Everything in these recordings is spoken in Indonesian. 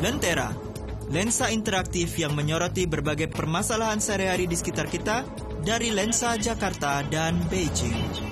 Lentera, lensa interaktif yang menyoroti berbagai permasalahan sehari-hari di sekitar kita dari lensa Jakarta dan Beijing.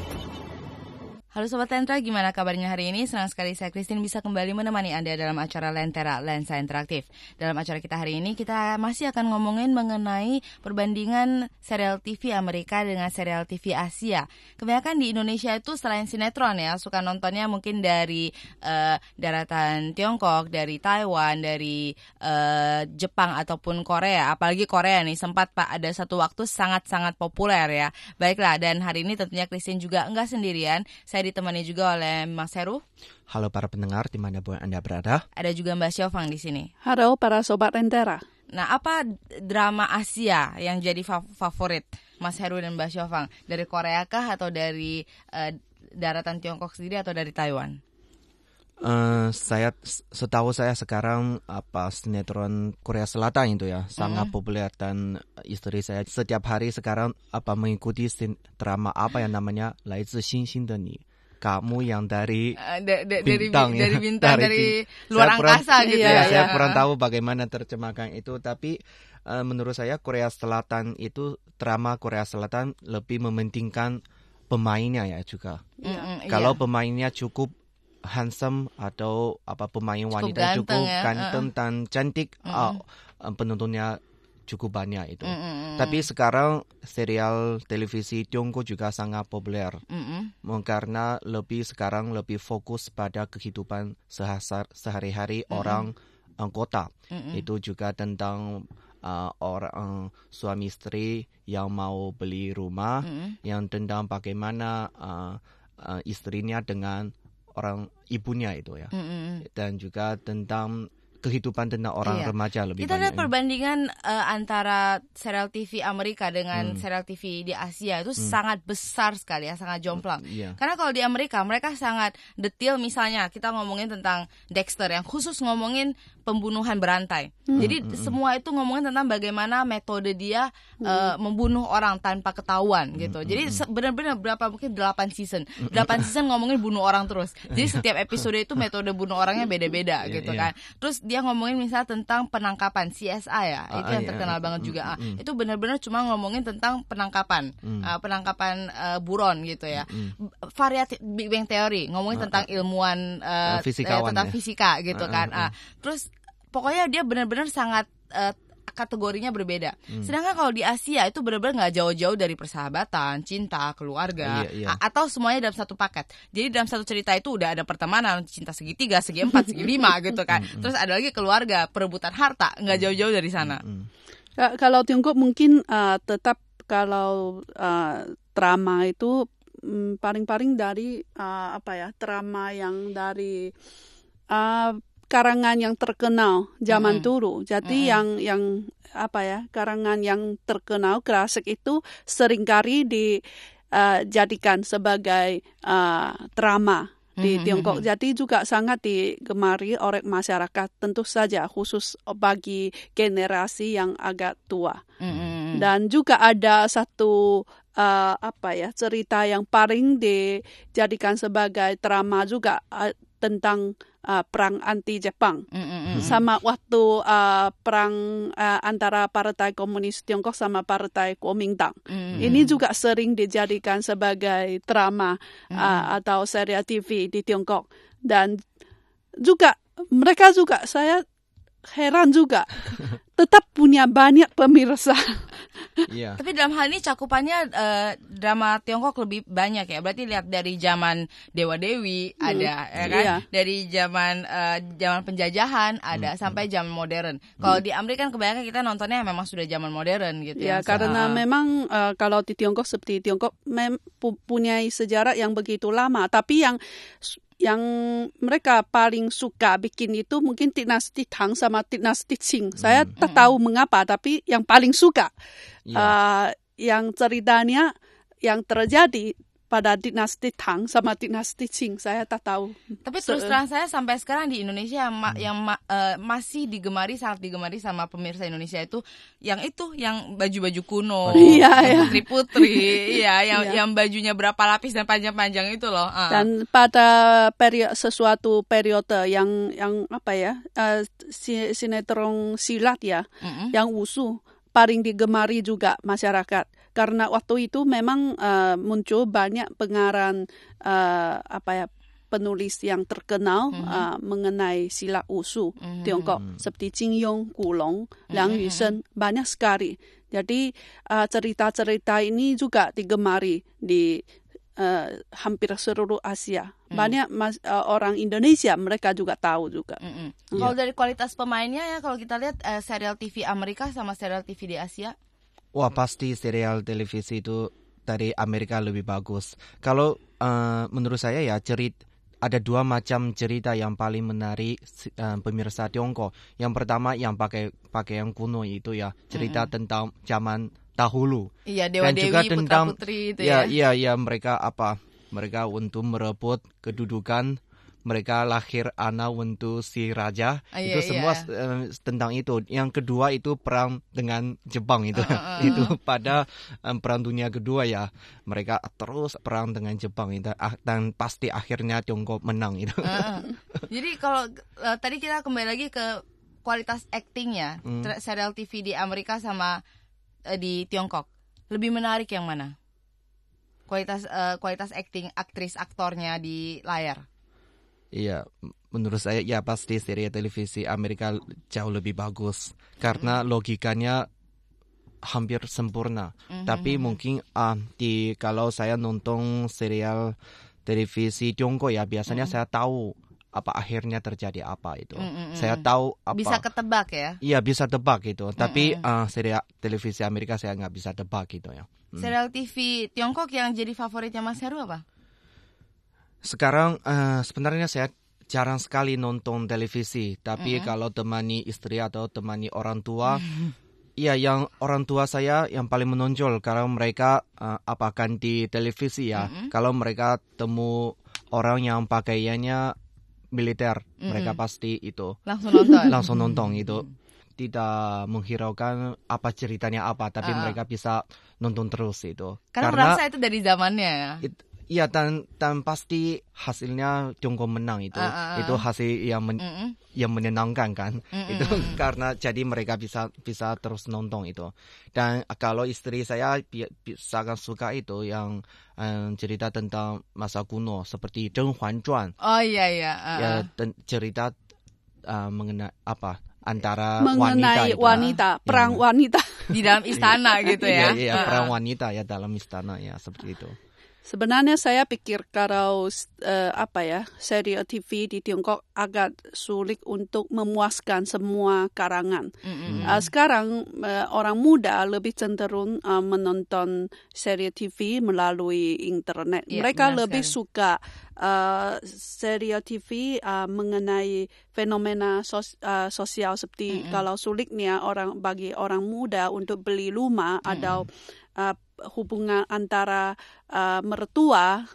Halo Sobat Lentra, gimana kabarnya hari ini? Senang sekali saya Christine bisa kembali menemani Anda dalam acara Lentera Lensa Interaktif. Dalam acara kita hari ini, kita masih akan ngomongin mengenai perbandingan serial TV Amerika dengan serial TV Asia. Kebanyakan di Indonesia itu selain sinetron ya, suka nontonnya mungkin dari uh, daratan Tiongkok, dari Taiwan, dari uh, Jepang ataupun Korea. Apalagi Korea nih, sempat Pak ada satu waktu sangat-sangat populer ya. Baiklah, dan hari ini tentunya Christine juga enggak sendirian. Saya ditemani juga oleh Mas Heru. Halo para pendengar di mana pun Anda berada. Ada juga Mbak Syofang di sini. Halo para Sobat rentera. Nah, apa drama Asia yang jadi favorit Mas Heru dan Mbak Syofang? Dari Korea kah atau dari uh, daratan Tiongkok sendiri atau dari Taiwan? Uh, saya setahu saya sekarang apa sinetron Korea Selatan itu ya sangat hmm. populer dan istri saya setiap hari sekarang apa mengikuti sin drama apa yang namanya Lai Zi Xin De kamu yang dari uh, da, da, bintang dari, ya. dari bintang dari, dari luar angkasa kurang, gitu ya, ya. Saya kurang tahu bagaimana terjemahkan itu tapi uh, menurut saya Korea Selatan itu drama Korea Selatan lebih mementingkan pemainnya ya juga. Mm, mm, Kalau iya. pemainnya cukup handsome atau apa pemain cukup wanita ganteng, cukup ya. ganteng uh. dan cantik, mm. uh, penontonnya cukup banyak itu. Mm -hmm. Tapi sekarang serial televisi Tiongkok juga sangat populer mm -hmm. karena lebih sekarang lebih fokus pada kehidupan sehari-hari mm -hmm. orang kota. Mm -hmm. Itu juga tentang uh, orang suami istri yang mau beli rumah, mm -hmm. yang tentang bagaimana uh, uh, istrinya dengan orang ibunya itu ya, mm -hmm. dan juga tentang kehidupan tentang orang iya. remaja lebih Kita banyak. lihat perbandingan uh, antara serial TV Amerika dengan hmm. serial TV di Asia itu hmm. sangat besar sekali ya, sangat jomplang. Hmm, iya. Karena kalau di Amerika mereka sangat detail misalnya kita ngomongin tentang Dexter yang khusus ngomongin pembunuhan berantai. Hmm. Jadi hmm. semua itu ngomongin tentang bagaimana metode dia hmm. uh, membunuh orang tanpa ketahuan hmm. gitu. Jadi hmm. benar-benar berapa mungkin 8 season. 8 season ngomongin bunuh orang terus. Jadi setiap episode itu metode bunuh orangnya beda-beda yeah, gitu yeah. kan. Terus dia ngomongin misalnya tentang penangkapan CSI ya. Uh, itu yang iya. terkenal banget juga. Mm, mm, Itu benar-benar cuma ngomongin tentang penangkapan. Mm. Uh, penangkapan uh, buron gitu ya. Mm. Variatif Big Bang Theory ngomongin uh, tentang ilmuwan uh, uh, tentang ya. fisika gitu uh, kan. Uh, terus pokoknya dia benar-benar sangat uh, kategorinya berbeda. Hmm. Sedangkan kalau di Asia itu benar-benar nggak jauh-jauh dari persahabatan, cinta, keluarga, iya, iya. atau semuanya dalam satu paket. Jadi dalam satu cerita itu udah ada pertemanan, cinta segitiga, segi empat, segi lima gitu kan. Hmm, hmm. Terus ada lagi keluarga, perebutan harta, nggak jauh-jauh dari sana. Hmm. Kalau Tiongkok mungkin uh, tetap kalau uh, drama itu paling-paling um, dari uh, apa ya drama yang dari uh, karangan yang terkenal zaman mm -hmm. dulu. Jadi mm -hmm. yang yang apa ya karangan yang terkenal klasik itu sering kali dijadikan uh, sebagai uh, drama di mm-hmm. Tiongkok. Jadi juga sangat digemari oleh masyarakat tentu saja khusus bagi generasi yang agak tua. Mm-hmm. Dan juga ada satu uh, apa ya cerita yang paling dijadikan sebagai drama juga uh, tentang uh, perang anti Jepang mm -hmm. sama waktu uh, perang uh, antara Partai Komunis Tiongkok sama Partai Kuomintang. Mm -hmm. Ini juga sering dijadikan sebagai drama mm -hmm. uh, atau serial TV di Tiongkok dan juga mereka juga saya heran juga tetap punya banyak pemirsa. Iya. Tapi dalam hal ini cakupannya uh, drama Tiongkok lebih banyak ya. Berarti lihat dari zaman Dewa Dewi hmm. ada ya kan? Iya. Dari zaman uh, zaman penjajahan ada hmm. sampai zaman modern. Kalau hmm. di Amerika kan kebanyakan kita nontonnya memang sudah zaman modern gitu ya. Ya karena memang uh, kalau di Tiongkok seperti Tiongkok mem punya sejarah yang begitu lama, tapi yang yang mereka paling suka bikin itu mungkin dinasti Tang sama dinasti Qing. Hmm. Saya tak tahu mengapa, tapi yang paling suka yeah. uh, yang ceritanya yang terjadi pada dinasti Tang sama dinasti Qing saya tak tahu. Tapi terus terang saya sampai sekarang di Indonesia yang, ma yang ma uh, masih digemari sangat digemari sama pemirsa Indonesia itu yang itu yang baju-baju kuno, iya, iya. putri-putri, ya yang iya. yang bajunya berapa lapis dan panjang-panjang itu loh. Uh. Dan pada periode sesuatu periode yang yang apa ya uh, sinetron silat ya, mm -hmm. yang usuh paling digemari juga masyarakat karena waktu itu memang uh, muncul banyak pengarang uh, apa ya penulis yang terkenal mm -hmm. uh, mengenai silat usu mm -hmm. Tiongkok seperti Jin Yong, Gu Long, Liang mm -hmm. Yusheng banyak sekali. Jadi cerita-cerita uh, ini juga digemari di uh, hampir seluruh Asia. Mm. Banyak mas, uh, orang Indonesia mereka juga tahu juga. Mm -hmm. yeah. Kalau dari kualitas pemainnya ya kalau kita lihat uh, serial TV Amerika sama serial TV di Asia Wah pasti serial televisi itu dari Amerika lebih bagus. Kalau uh, menurut saya ya cerit ada dua macam cerita yang paling menarik uh, pemirsa Tiongkok. Yang pertama yang pakai pakai yang kuno itu ya cerita -hmm. tentang zaman dahulu. Iya dewa Dan juga dewi tentang putri itu ya. Ya iya ya mereka apa mereka untuk merebut kedudukan mereka lahir anak untuk si raja uh, itu iya, semua iya. Uh, tentang itu. Yang kedua itu perang dengan Jepang itu. Uh, uh, itu pada um, perang dunia kedua ya. Mereka terus perang dengan Jepang itu dan pasti akhirnya Tiongkok menang itu. Uh, Jadi kalau uh, tadi kita kembali lagi ke kualitas aktingnya hmm. serial TV di Amerika sama uh, di Tiongkok. Lebih menarik yang mana? Kualitas uh, kualitas acting aktris aktornya di layar. Iya, menurut saya ya pasti seri televisi Amerika jauh lebih bagus karena mm-hmm. logikanya hampir sempurna. Mm-hmm. Tapi mungkin uh, di kalau saya nonton serial televisi Tiongkok ya biasanya mm-hmm. saya tahu apa akhirnya terjadi apa itu. Mm-hmm. Saya tahu apa. Bisa ketebak ya? Iya bisa tebak itu. Mm-hmm. Tapi uh, serial televisi Amerika saya nggak bisa tebak gitu ya. Mm. Serial TV Tiongkok yang jadi favoritnya Mas Heru apa? Sekarang uh, sebenarnya saya jarang sekali nonton televisi, tapi uh -huh. kalau temani istri atau temani orang tua, Iya, yang orang tua saya yang paling menonjol kalau mereka uh, apakan di televisi ya. Mm -hmm. Kalau mereka temu orang yang pakaiannya militer, mm -hmm. mereka pasti itu langsung nonton. langsung nonton itu. Tidak menghiraukan apa ceritanya apa, tapi uh. mereka bisa nonton terus itu. Karena, Karena merasa itu dari zamannya ya. It, Iya dan dan pasti hasilnya Tiongkok menang itu uh, uh, uh. itu hasil yang men, uh, uh. yang menyenangkan kan uh, uh. itu karena jadi mereka bisa bisa terus nonton itu dan kalau istri saya sangat suka itu yang um, cerita tentang masa kuno seperti Zheng Huan Zhuan oh iya iya uh, uh. ya dan cerita uh, mengenai apa antara mengenai wanita, wanita itu, perang ya. wanita di dalam istana gitu ya. Iya, iya perang wanita ya dalam istana ya seperti itu. Sebenarnya saya pikir kalau uh, apa ya serial TV di Tiongkok agak sulit untuk memuaskan semua karangan. Mm-hmm. Uh, sekarang uh, orang muda lebih cenderung uh, menonton serial TV melalui internet. Yeah, Mereka lebih sekali. suka uh, serial TV uh, mengenai fenomena sos, uh, sosial seperti mm-hmm. kalau sulitnya orang bagi orang muda untuk beli rumah mm-hmm. atau uh, hubungan antara uh, mertua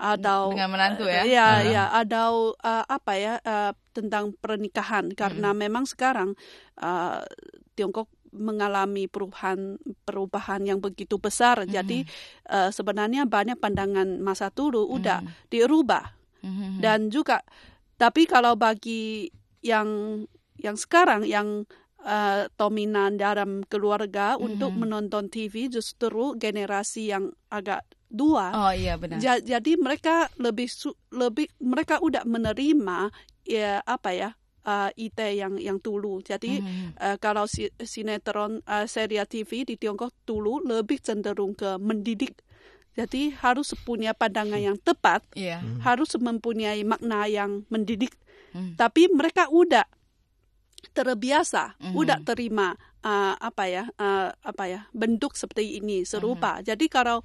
atau dengan menantu ya. Ya, uh. ya, atau uh, apa ya uh, tentang pernikahan karena hmm. memang sekarang uh, Tiongkok mengalami perubahan perubahan yang begitu besar. Hmm. Jadi uh, sebenarnya banyak pandangan masa dulu hmm. udah dirubah. Hmm. Dan juga tapi kalau bagi yang yang sekarang yang uh, dominan dalam keluarga mm-hmm. untuk menonton TV justru generasi yang agak dua. Oh iya benar. Ja, jadi mereka lebih lebih mereka udah menerima ya apa ya uh, IT yang yang dulu. Jadi mm-hmm. uh, kalau si, sinetron uh, serial TV di Tiongkok dulu lebih cenderung ke mendidik. Jadi harus punya pandangan yang tepat, yeah. mm-hmm. harus mempunyai makna yang mendidik. Mm. Tapi mereka udah terbiasa mm-hmm. udah terima uh, apa ya uh, apa ya bentuk seperti ini serupa. Mm-hmm. Jadi kalau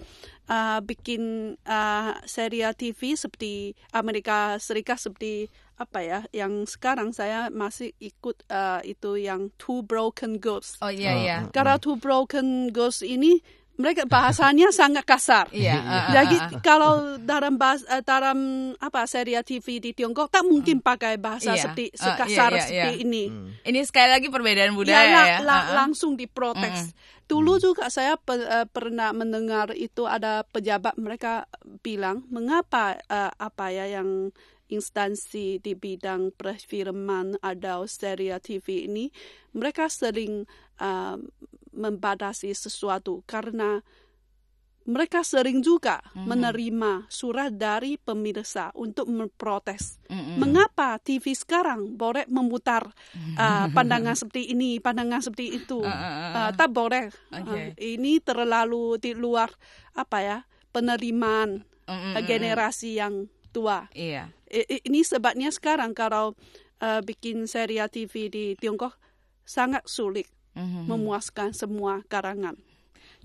uh, bikin uh, serial TV seperti Amerika Serikat seperti apa ya yang sekarang saya masih ikut uh, itu yang Two Broken Girls. Oh iya yeah, iya. Yeah. Karena Two Broken Girls ini mereka bahasanya sangat kasar. Iya. Jadi kalau dalam bahasa, eh, dalam apa serial TV di Tiongkok tak mungkin pakai bahasa Iya. seperti Uh, sekasar iya, iya, seperti iya. ini. Ini sekali lagi perbedaan budaya Ya, ya. la- langsung diprotes. Dulu juga saya pe- eh, pernah mendengar itu ada pejabat mereka bilang mengapa eh, apa ya yang instansi di bidang perfilman atau serial TV ini mereka sering eh, membatasi sesuatu karena mereka sering juga menerima surat dari pemirsa untuk memprotes. Mengapa TV sekarang boleh memutar uh, pandangan seperti ini, pandangan seperti itu? Uh, tak boleh. Uh, ini terlalu di luar apa ya penerimaan uh, generasi yang tua. Iya. I- ini sebabnya sekarang kalau uh, bikin serial TV di Tiongkok sangat sulit memuaskan semua karangan.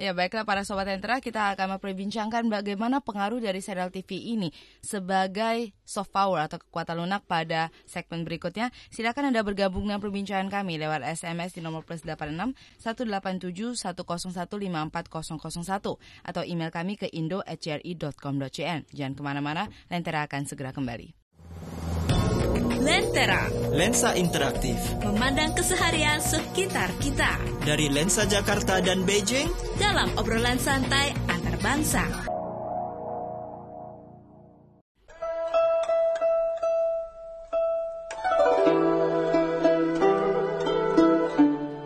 Ya baiklah para sobat Entera kita akan memperbincangkan bagaimana pengaruh dari serial TV ini sebagai soft power atau kekuatan lunak pada segmen berikutnya. Silakan Anda bergabung dengan perbincangan kami lewat SMS di nomor plus 86 187 101 54001 atau email kami ke indo@cri.com.cn. Jangan ke mana-mana, Lentera akan segera kembali. Lentera Lensa interaktif memandang keseharian sekitar kita dari Lensa Jakarta dan Beijing dalam obrolan santai antar bangsa.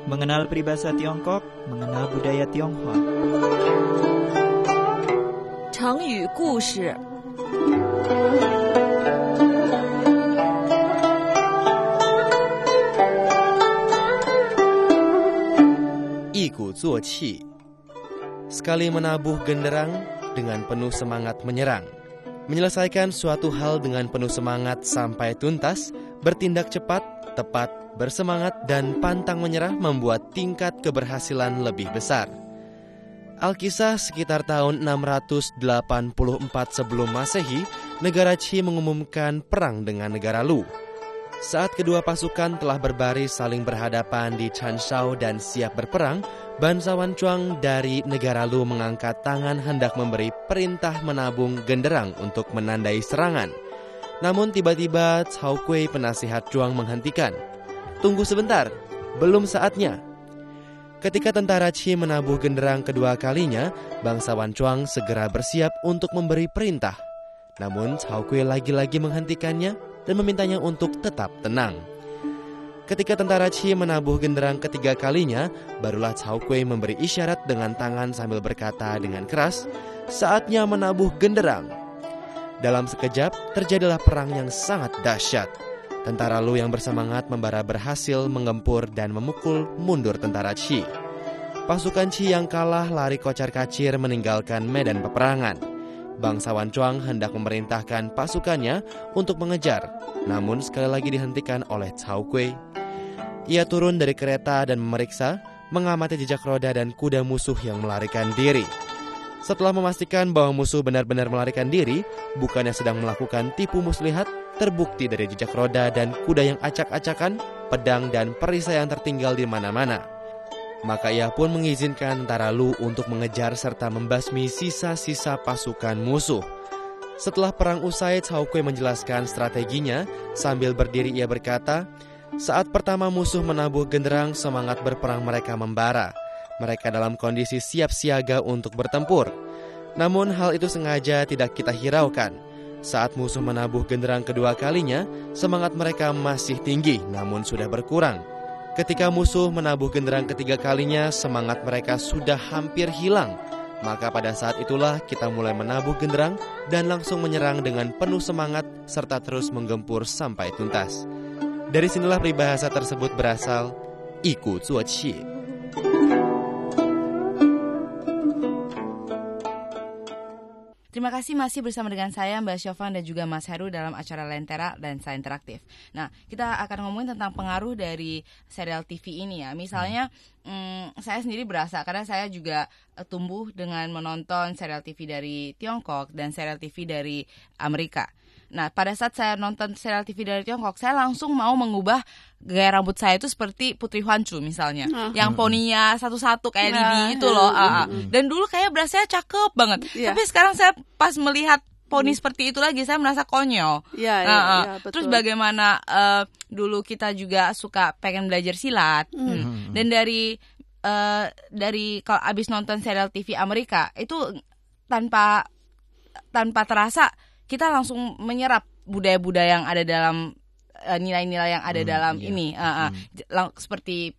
mengenal peribahasa Tiongkok, mengenal budaya Tionghoa. 成语故事， 鼓作气. Sekali menabuh genderang dengan penuh semangat menyerang. Menyelesaikan suatu hal dengan penuh semangat sampai tuntas, bertindak cepat, tepat, bersemangat, dan pantang menyerah membuat tingkat keberhasilan lebih besar. Alkisah sekitar tahun 684 sebelum Masehi, negara Qi mengumumkan perang dengan negara Lu. Saat kedua pasukan telah berbaris saling berhadapan di Chansha dan siap berperang, bangsawan Chuang dari negara Lu mengangkat tangan hendak memberi perintah menabung genderang untuk menandai serangan. Namun tiba-tiba Cao Kui penasihat Chuang menghentikan. Tunggu sebentar, belum saatnya. Ketika tentara Qi menabuh genderang kedua kalinya, bangsawan Chuang segera bersiap untuk memberi perintah. Namun Cao Kui lagi-lagi menghentikannya dan memintanya untuk tetap tenang. Ketika tentara Qi menabuh genderang ketiga kalinya, barulah Cao Kui memberi isyarat dengan tangan sambil berkata dengan keras, saatnya menabuh genderang. Dalam sekejap, terjadilah perang yang sangat dahsyat. Tentara Lu yang bersemangat membara berhasil menggempur dan memukul mundur tentara Qi. Pasukan Qi yang kalah lari kocar kacir meninggalkan medan peperangan. Bangsawan Chuang hendak memerintahkan pasukannya untuk mengejar, namun sekali lagi dihentikan oleh Cao Kui. Ia turun dari kereta dan memeriksa, mengamati jejak roda dan kuda musuh yang melarikan diri. Setelah memastikan bahwa musuh benar-benar melarikan diri, bukannya sedang melakukan tipu muslihat, terbukti dari jejak roda dan kuda yang acak-acakan, pedang dan perisai yang tertinggal di mana-mana. Maka ia pun mengizinkan tentara Lu untuk mengejar serta membasmi sisa-sisa pasukan musuh. Setelah perang usai, Cao Kui menjelaskan strateginya. Sambil berdiri ia berkata, saat pertama musuh menabuh genderang, semangat berperang mereka membara. Mereka dalam kondisi siap siaga untuk bertempur. Namun hal itu sengaja tidak kita hiraukan. Saat musuh menabuh genderang kedua kalinya, semangat mereka masih tinggi namun sudah berkurang. Ketika musuh menabuh genderang ketiga kalinya, semangat mereka sudah hampir hilang. Maka pada saat itulah kita mulai menabuh genderang dan langsung menyerang dengan penuh semangat serta terus menggempur sampai tuntas. Dari sinilah peribahasa tersebut berasal, Iku Zuo Qi. Terima kasih masih bersama dengan saya Mbak Syovan dan juga Mas Heru dalam acara Lentera dan Saya Interaktif. Nah, kita akan ngomongin tentang pengaruh dari serial TV ini ya. Misalnya, hmm, saya sendiri berasa karena saya juga uh, tumbuh dengan menonton serial TV dari Tiongkok dan serial TV dari Amerika. Nah, pada saat saya nonton serial TV dari Tiongkok, saya langsung mau mengubah gaya rambut saya itu seperti Putri Huanchu misalnya, uh. yang poninya satu-satu kayak nah, Lidi itu loh. Uh, uh. Dan dulu kayak berasa cakep banget. Yeah. Tapi sekarang saya pas melihat poni hmm. seperti itu lagi saya merasa konyol. Iya, iya, uh, uh. betul. Terus bagaimana uh, dulu kita juga suka pengen belajar silat. Hmm. Hmm. Dan dari uh, dari kalau abis nonton serial TV Amerika itu tanpa tanpa terasa kita langsung menyerap budaya-budaya yang ada dalam eh, nilai-nilai uh, yang ada hmm, dalam iya. ini. Uh, uh, hmm. seperti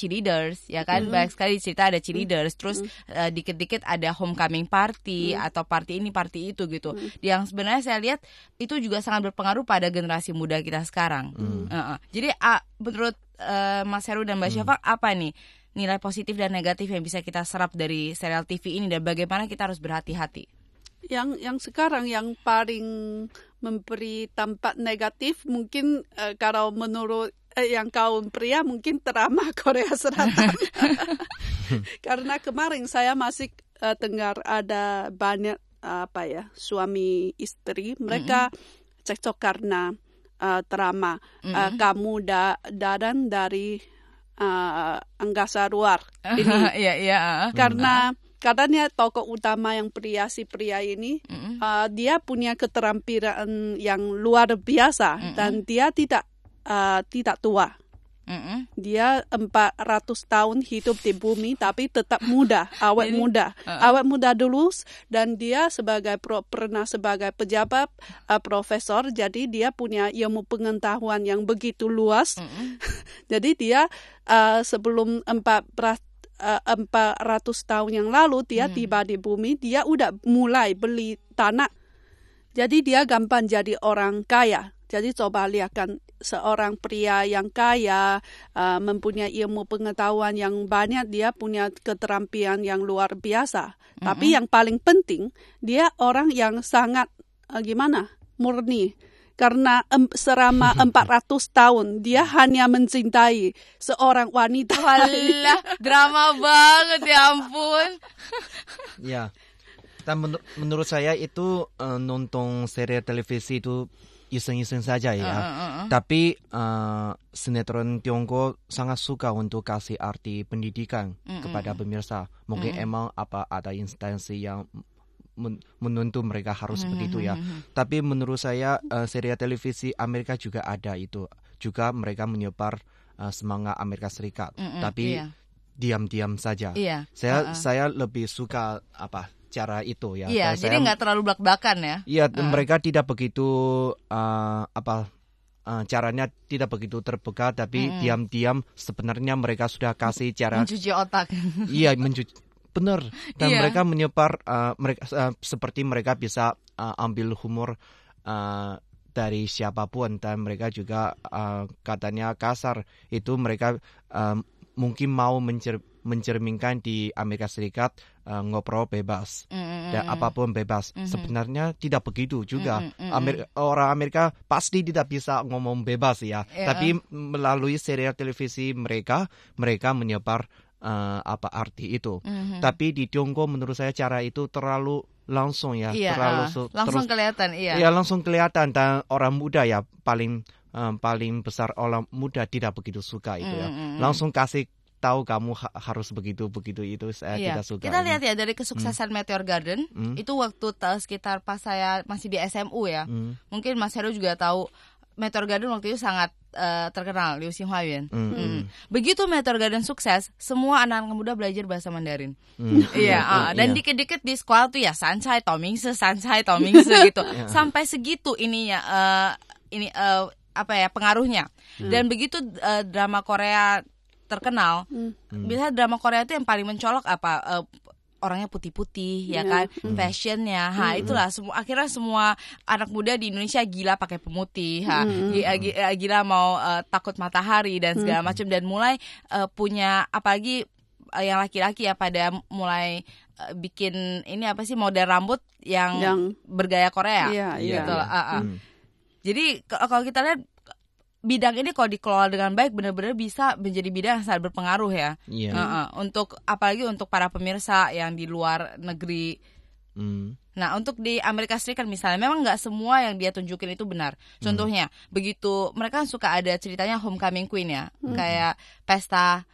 cheerleaders ya kan? Mm banyak sekali cerita ada cheerleaders mm terus uh, dikit-dikit ada homecoming party mm atau party ini party itu gitu. Mm yang sebenarnya saya lihat itu juga sangat berpengaruh pada generasi muda kita sekarang. Mm uh, uh. jadi uh, menurut uh, Mas Heru dan Mbak mm Syafak apa nih nilai positif dan negatif yang bisa kita serap dari serial TV ini dan bagaimana kita harus berhati-hati yang yang sekarang yang paling memberi tampak negatif mungkin uh, kalau menurut uh, yang kaum pria mungkin drama Korea Selatan karena kemarin saya masih uh, dengar ada banyak uh, apa ya suami istri mereka mm -hmm. cekcok karena uh, drama mm -hmm. uh, kamu da dadan dari uh, angkasa luar ini yeah, yeah. karena katanya tokoh utama yang pria si pria ini mm -hmm. uh, dia punya keterampilan yang luar biasa mm -hmm. dan dia tidak uh, tidak tua. Mm -hmm. Dia 400 tahun hidup di bumi tapi tetap muda, awet muda. Uh Awet muda dulu dan dia sebagai pro, pernah sebagai pejabat uh, profesor jadi dia punya ilmu pengetahuan yang begitu luas. Mm -hmm. jadi dia uh, sebelum 400 400 eh, tahun yang lalu dia hmm. tiba di bumi, dia udah mulai beli tanah. Jadi dia gampang jadi orang kaya. Jadi coba lihat kan seorang pria yang kaya, uh, mempunyai ilmu pengetahuan yang banyak, dia punya keterampilan yang luar biasa. -hmm. Tapi yang paling penting, dia orang yang sangat uh, gimana? murni karena selama 400 tahun dia hanya mencintai seorang wanita. Walah, drama banget ya ampun. ya. Dan menur menurut saya itu uh, nonton serial televisi itu iseng-iseng saja ya. Uh, uh, uh. Tapi uh, sinetron Tiongkok sangat suka untuk kasih arti pendidikan uh, uh, kepada pemirsa. Mungkin uh, emang apa ada instansi yang menuntut mereka harus mm-hmm. begitu ya. Mm-hmm. Tapi menurut saya uh, serial televisi Amerika juga ada itu. Juga mereka menyebar uh, semangat Amerika Serikat. Mm-hmm. Tapi yeah. diam-diam saja. Iya. Saya uh-uh. saya lebih suka apa cara itu ya. Iya, jadi nggak terlalu belak-belakan ya. Iya, uh. mereka tidak begitu uh, apa uh, caranya tidak begitu terbuka tapi mm. diam-diam sebenarnya mereka sudah kasih cara mencuci otak. iya, mencuci benar dan yeah. mereka menyebar uh, mereka uh, seperti mereka bisa uh, ambil humor uh, dari siapa pun dan mereka juga uh, katanya kasar itu mereka uh, mungkin mau mencer mencerminkan di Amerika Serikat uh, ngobrol bebas mm -hmm. dan apa pun bebas. Mm -hmm. Sebenarnya tidak begitu juga. Mm -hmm. Amer orang Amerika pasti tidak bisa ngomong bebas ya. Yeah. Tapi melalui serial televisi mereka, mereka menyebar uh, apa arti itu. Mm-hmm. Tapi di Tiongkok menurut saya cara itu terlalu langsung ya, iya, terlalu uh, langsung terus, kelihatan, iya. Iya langsung kelihatan dan orang muda ya paling um, paling besar orang muda tidak begitu suka itu mm-hmm. ya. Mm, mm. Langsung kasih tahu kamu ha harus begitu begitu itu saya iya. tidak suka. Kita lihat ya dari kesuksesan hmm. Meteor Garden hmm. itu waktu sekitar pas saya masih di SMU ya. Hmm. Mungkin Mas Heru juga tahu Meteor Garden waktu itu sangat uh, terkenal Liu Xinhuayuan. Mm. Mm. Begitu Meteor Garden sukses, semua anak-anak muda belajar bahasa Mandarin. Mm. Iya, uh, dan dikit-dikit di sekolah tuh ya sancai, tomingse, sancai, tomingse gitu. Sampai segitu ininya uh, ini uh, apa ya pengaruhnya. Mm. Dan begitu uh, drama Korea terkenal, mm. bisa drama Korea itu yang paling mencolok apa uh, orangnya putih-putih ya iya. kan mm. fashionnya ha mm. itulah semua akhirnya semua anak muda di Indonesia gila pakai pemutih ha mm. gila, gila mau uh, takut matahari dan segala mm. macam dan mulai uh, punya apalagi uh, yang laki-laki ya pada mulai uh, bikin ini apa sih model rambut yang, yang bergaya Korea iya, iya, gitu iya. Uh, uh. Mm. jadi kalau kita lihat bidang ini kalau dikelola dengan baik benar-benar bisa menjadi bidang yang sangat berpengaruh ya. Yeah. Uh -uh. Untuk apalagi untuk para pemirsa yang di luar negeri Hmm. Nah, untuk di Amerika Serikat misalnya, memang nggak semua yang dia tunjukin itu benar. Contohnya, hmm. begitu mereka suka ada ceritanya homecoming queen ya, hmm. kayak pesta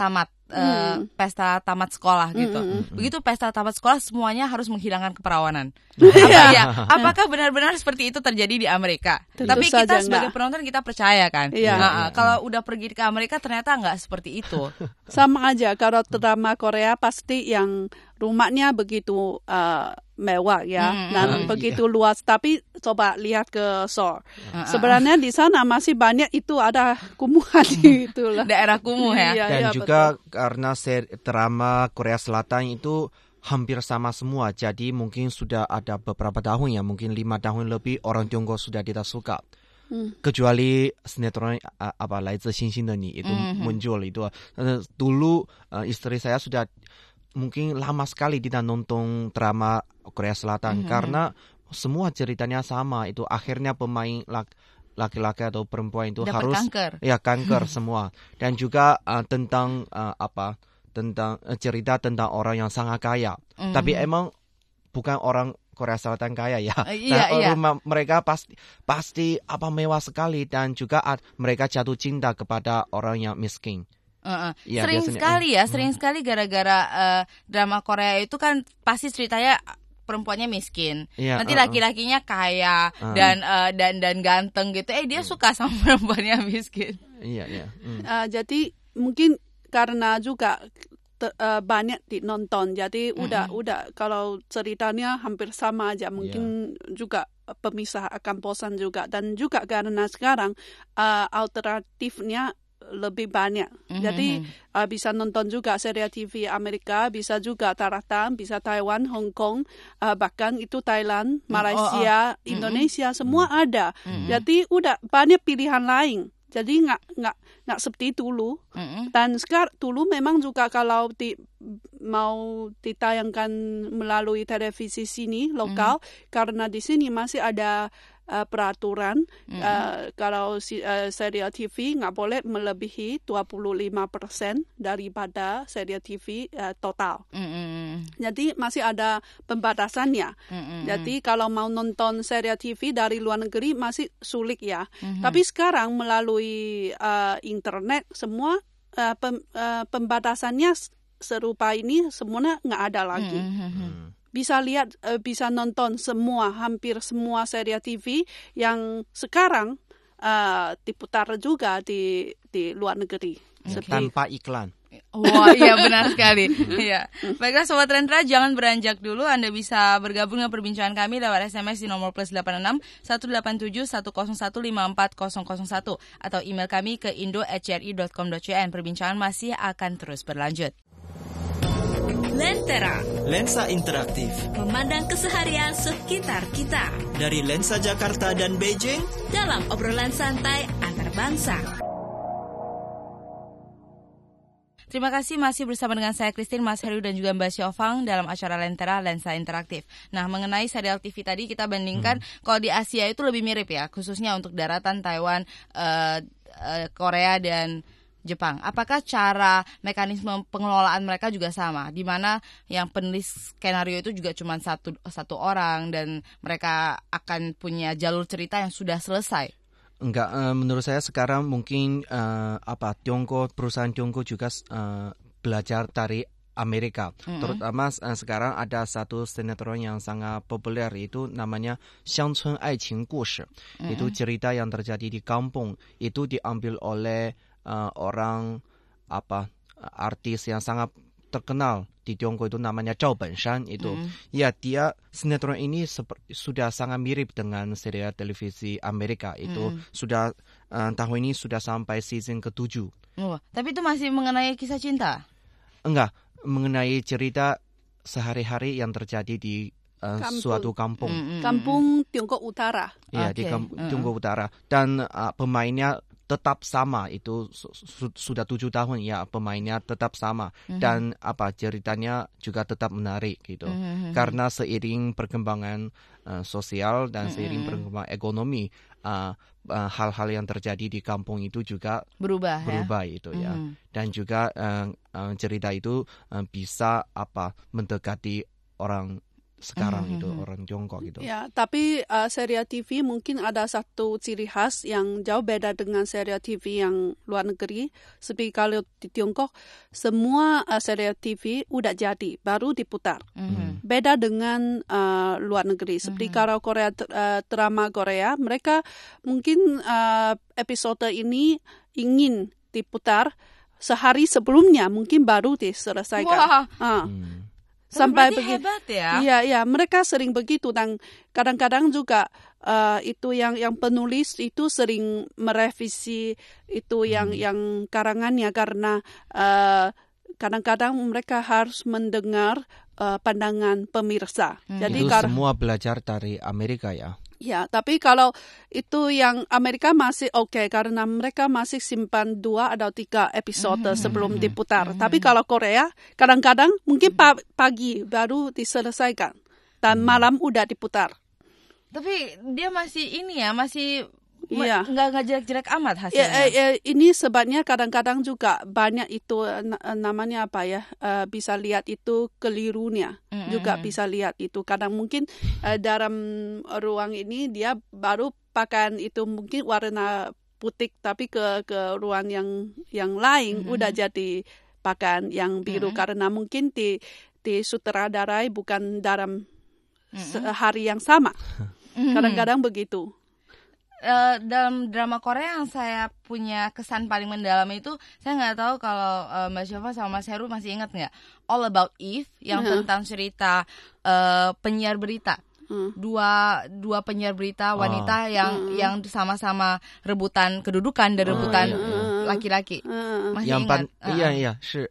tamat uh, pesta tamat sekolah gitu. Mm, Begitu pesta tamat sekolah semuanya harus menghilangkan keperawanan. Apa ya? Apakah benar-benar seperti itu terjadi di Amerika? Tentu Tapi kita sebagai enggak. penonton kita percaya kan. Iya. Nah, iya. Kalau udah pergi ke Amerika ternyata nggak seperti itu. Sama aja kalau drama Korea pasti yang rumahnya begitu uh, mewah ya mm, dan uh, begitu iya. luas. Tapi coba lihat ke Seoul uh, sebenarnya di sana masih banyak itu ada kumuh di itulah daerah kumuh ya? Iya, dan iya, juga betul. karena drama Korea Selatan itu hampir sama semua. Jadi mungkin sudah ada beberapa tahun ya mungkin lima tahun lebih orang Tiongkok sudah tidak suka. Hmm. kecuali sinetron apa Lai Zi Xing Xing itu mm -hmm. muncul itu. Dulu uh, istri saya sudah mungkin lama sekali tidak nonton drama Korea Selatan mm -hmm. karena semua ceritanya sama itu akhirnya pemain laki-laki atau perempuan itu Dapat harus kanker. ya kanker semua dan juga uh, tentang uh, apa tentang uh, cerita tentang orang yang sangat kaya mm -hmm. tapi emang bukan orang Korea Selatan kaya ya. Uh, iya, iya. mereka pasti pasti apa mewah sekali dan juga mereka jatuh cinta kepada orang yang miskin. Uh, uh. Ya, sering biasanya, sekali ya, uh, sering sekali gara-gara uh, drama Korea itu kan pasti ceritanya perempuannya miskin, ya, nanti uh, laki-lakinya kaya uh, dan uh, dan dan ganteng gitu. Eh dia suka sama perempuannya miskin. Iya iya. Mm. Uh, jadi mungkin karena juga te, uh, banyak nonton, jadi mm udah udah kalau ceritanya hampir sama aja, mungkin yeah. juga pemisah akan bosan juga dan juga karena sekarang uh, alternatifnya lebih banyak. Mm-hmm. Jadi uh, bisa nonton juga serial TV Amerika, bisa juga Taratan, bisa Taiwan, Hong Kong, uh, bahkan itu Thailand, Malaysia, oh, oh. Indonesia, mm-hmm. semua ada. Mm-hmm. Jadi udah banyak pilihan lain. Jadi nggak nggak nggak seperti dulu. Mm-hmm. Dan sekarang dulu memang juga kalau di, mau ditayangkan melalui televisi sini lokal, mm-hmm. karena di sini masih ada uh, peraturan mm -hmm. uh, kalau si, uh, serial TV nggak boleh melebihi 25% daripada serial TV uh, total. Mm -hmm. Jadi masih ada pembatasannya. Mm -hmm. Jadi kalau mau nonton serial TV dari luar negeri masih sulit ya. Mm -hmm. Tapi sekarang melalui uh, internet semua uh, pem, uh, pembatasannya serupa ini semuanya nggak ada lagi. Mm -hmm bisa lihat, uh, bisa nonton semua, hampir semua serial TV yang sekarang uh, diputar juga di di luar negeri. Seperti, tanpa iklan. Wah, iya benar sekali. Iya. Baiklah Sobat Rendra, jangan beranjak dulu. Anda bisa bergabung dengan perbincangan kami lewat SMS di nomor plus 86 187 101 54001 atau email kami ke indo@cri.com.cn. Perbincangan masih akan terus berlanjut. Lentera. Lensa interaktif. Memandang keseharian sekitar kita. Dari lensa Jakarta dan Beijing. Dalam obrolan santai antar bangsa. Terima kasih masih bersama dengan saya Christine, Mas Heru dan juga Mbak Xiaofang dalam acara Lentera Lensa Interaktif. Nah, mengenai serial TV tadi kita bandingkan hmm. kalau di Asia itu lebih mirip ya, khususnya untuk daratan Taiwan, uh, uh, Korea dan Jepang. Apakah cara mekanisme pengelolaan mereka juga sama? Di mana yang penulis skenario itu juga cuma satu satu orang dan mereka akan punya jalur cerita yang sudah selesai. Enggak, uh, menurut saya sekarang mungkin uh, apa Tiongkok perusahaan Tiongkok juga uh, belajar dari Amerika. Mm-hmm. Terutama uh, sekarang ada satu sinetron yang sangat populer itu namanya Xiangcun Aiqing Gushi. Mm-hmm. Itu cerita yang terjadi di kampung. Itu diambil oleh uh, orang apa artis yang sangat terkenal di Tiongkok itu namanya Zhao Benshan itu mm. ya dia sinetron ini sudah sangat mirip dengan serial televisi Amerika itu mm. sudah uh, tahun ini sudah sampai season ketujuh. Oh, tapi itu masih mengenai kisah cinta? Enggak, mengenai cerita sehari-hari yang terjadi di uh, kampung. suatu kampung. Mm, -hmm. Kampung Tiongkok Utara. Ya, okay. di kamp Tiongkok Utara dan uh, pemainnya tetap sama itu su su sudah tujuh tahun ya pemainnya tetap sama mm -hmm. dan apa ceritanya juga tetap menarik gitu mm -hmm. karena seiring perkembangan uh, sosial dan mm -hmm. seiring perkembangan ekonomi hal-hal uh, hal -hal yang terjadi di kampung itu juga berubah berubah ya? itu ya mm -hmm. dan juga uh, uh, cerita itu uh, bisa apa mendekati orang sekarang mm -hmm. itu orang Tiongkok gitu. Ya, tapi uh, serial TV mungkin ada satu ciri khas yang jauh beda dengan serial TV yang luar negeri. Seperti kalau di Tiongkok semua uh, serial TV udah jadi baru diputar. Mm -hmm. Beda dengan uh, luar negeri. Seperti mm -hmm. kalau Korea uh, drama Korea, mereka mungkin uh, episode ini ingin diputar sehari sebelumnya mungkin baru diselesaikan. Wah. Uh. Hmm sampai begitu. hebat ya. Iya, iya, mereka sering begitu dan kadang-kadang juga uh, itu yang yang penulis itu sering merevisi itu yang hmm. yang karangannya karena uh, kadang-kadang mereka harus mendengar uh, pandangan pemirsa. Hmm. Jadi itu semua belajar dari Amerika ya. Ya, tapi kalau itu yang Amerika masih oke okay, karena mereka masih simpan dua atau tiga episode mm -hmm. sebelum diputar. Mm -hmm. Tapi kalau Korea kadang-kadang mungkin pagi baru diselesaikan dan malam udah diputar. Tapi dia masih ini ya, masih Iya. Nggak nggak jelek-jelek amat ya, hasilnya. Ya, ya, ini sebabnya kadang-kadang juga banyak itu namanya apa ya uh, bisa lihat itu kelirunya mm -hmm. juga bisa lihat itu kadang mungkin uh, dalam ruang ini dia baru pakai itu mungkin warna putih tapi ke ke ruang yang yang lain mm -hmm. udah jadi pakaian yang biru mm -hmm. karena mungkin di di sutradarai bukan dalam mm -hmm. hari yang sama. Kadang-kadang mm -hmm. begitu uh, dalam drama Korea yang saya punya kesan paling mendalam itu saya nggak tahu kalau uh, Mbak Syafa sama Mas Heru masih ingat nggak All About Eve yang uh-huh. tentang cerita uh, penyiar berita uh. dua dua penyiar berita wanita oh. yang uh. yang sama-sama rebutan kedudukan dan rebutan uh, laki-laki uh. masih yang ingat uh. iya iya si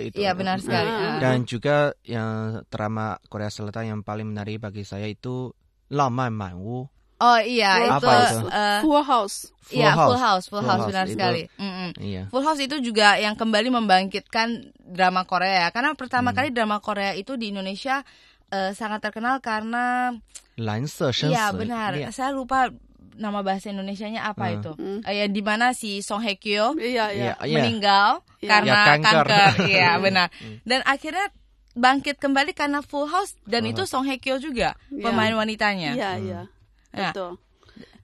itu iya benar sekali uh. dan juga yang drama Korea Selatan yang paling menarik bagi saya itu Laman Manwu Oh iya, Apa itu, itu? Uh, Full House. Full iya, Full House, Full, full House, house benar itu, sekali. Mm -mm. Iya. Full House itu juga yang kembali membangkitkan drama Korea karena pertama hmm. kali drama Korea itu di Indonesia uh, sangat terkenal karena Lanse Iya, benar. Iya. Saya lupa nama bahasa Indonesianya apa uh. itu? Mm. Uh, ya di mana si Song Hye Kyo iya, iya. iya. meninggal iya. karena ya, kanker. kanker. Iya, benar. Hmm. Dan akhirnya bangkit kembali karena Full House dan uh. itu Song Hye Kyo juga yeah. pemain wanitanya. Iya, iya. Hmm. Ya. Betul.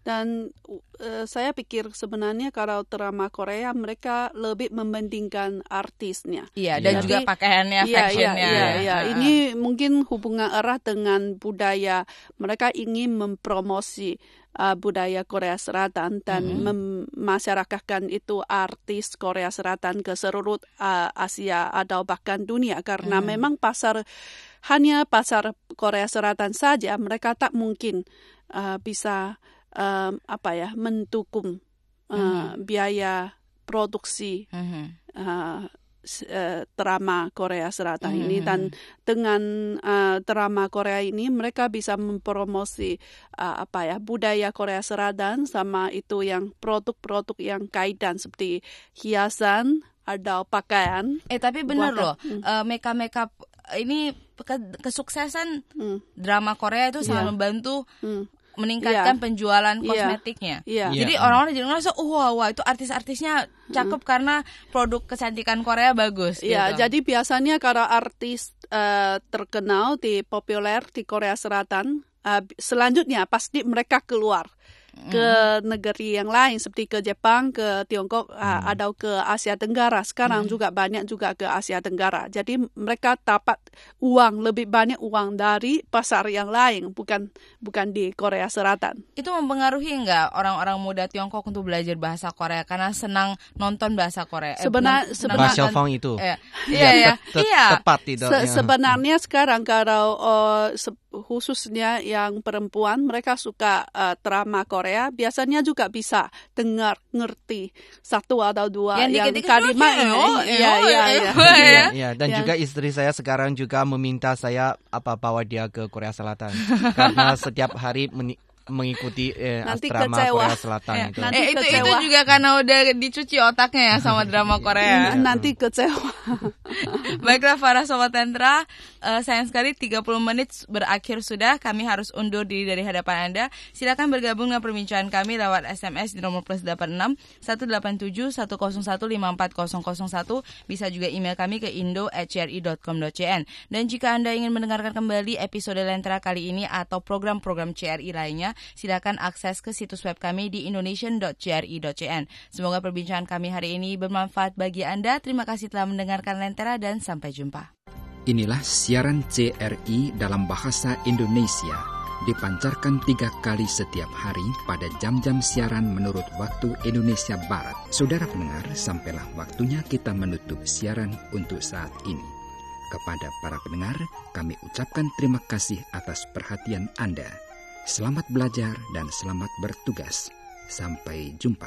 Dan uh, saya pikir sebenarnya kalau drama Korea mereka lebih membandingkan artisnya. Iya, dan Jadi, juga pakaiannya, iya, fashionnya. Iya, iya, iya. Ini mungkin hubungan erat dengan budaya. Mereka ingin mempromosi uh, budaya Korea Selatan dan mm. memasyarakatkan itu artis Korea Selatan ke seluruh uh, Asia atau bahkan dunia karena mm. memang pasar hanya pasar Korea Selatan saja mereka tak mungkin uh, bisa um, apa ya mendukung uh, mm-hmm. biaya produksi mm-hmm. uh, drama Korea Selatan mm-hmm. ini dan dengan uh, drama Korea ini mereka bisa mempromosi uh, apa ya budaya Korea Selatan sama itu yang produk-produk yang kaitan seperti hiasan atau pakaian. Eh tapi benar loh, hmm. uh, makeup makeup ini kesuksesan hmm. drama Korea itu sangat yeah. membantu hmm meningkatkan yeah. penjualan iya. kosmetiknya. Yeah. Yeah. Jadi orang-orang jadi ngerasa, oh, wah, wah itu artis-artisnya cakep hmm. karena produk kecantikan Korea bagus. Iya, gitu. jadi biasanya kalau artis uh, terkenal di populer di Korea Selatan, uh, selanjutnya pasti mereka keluar ke mm. negeri yang lain seperti ke Jepang, ke Tiongkok mm. atau ke Asia Tenggara. Sekarang mm. juga banyak juga ke Asia Tenggara. Jadi mereka dapat uang lebih banyak uang dari pasar yang lain, bukan bukan di Korea Selatan. Itu mempengaruhi nggak orang-orang muda Tiongkok untuk belajar bahasa Korea karena senang nonton bahasa Korea? Eh, Sebenar, sebenarnya itu. Iya, iya, iya. iya. Tepat tidak. Se sebenarnya sekarang kalau uh, khususnya yang perempuan mereka suka uh, drama Korea biasanya juga bisa dengar ngerti. Satu atau dua yang, yang kalimat ya? ya ya. ya dan juga istri saya sekarang juga meminta saya apa bawa dia ke Korea Selatan. Karena setiap hari mengikuti eh, Nanti drama kecewa. Korea Selatan ya. itu. Nanti eh, itu itu juga karena udah dicuci otaknya ya sama drama Korea. Nanti kecewa. Baiklah para sobat tentra, uh, sayang sekali 30 menit berakhir sudah. Kami harus undur diri dari hadapan Anda. Silakan bergabung dengan perbincangan kami lewat SMS di nomor plus 86 187 101 54001. Bisa juga email kami ke indo@cri.com.cn. Dan jika Anda ingin mendengarkan kembali episode Lentra kali ini atau program-program CRI lainnya, silakan akses ke situs web kami di indonesian.cri.cn. Semoga perbincangan kami hari ini bermanfaat bagi Anda. Terima kasih telah mendengarkan Lentera dan sampai jumpa. Inilah siaran CRI dalam bahasa Indonesia dipancarkan tiga kali setiap hari pada jam-jam siaran menurut waktu Indonesia Barat. Saudara pendengar, sampailah waktunya kita menutup siaran untuk saat ini. Kepada para pendengar, kami ucapkan terima kasih atas perhatian Anda. Selamat belajar dan selamat bertugas. Sampai jumpa.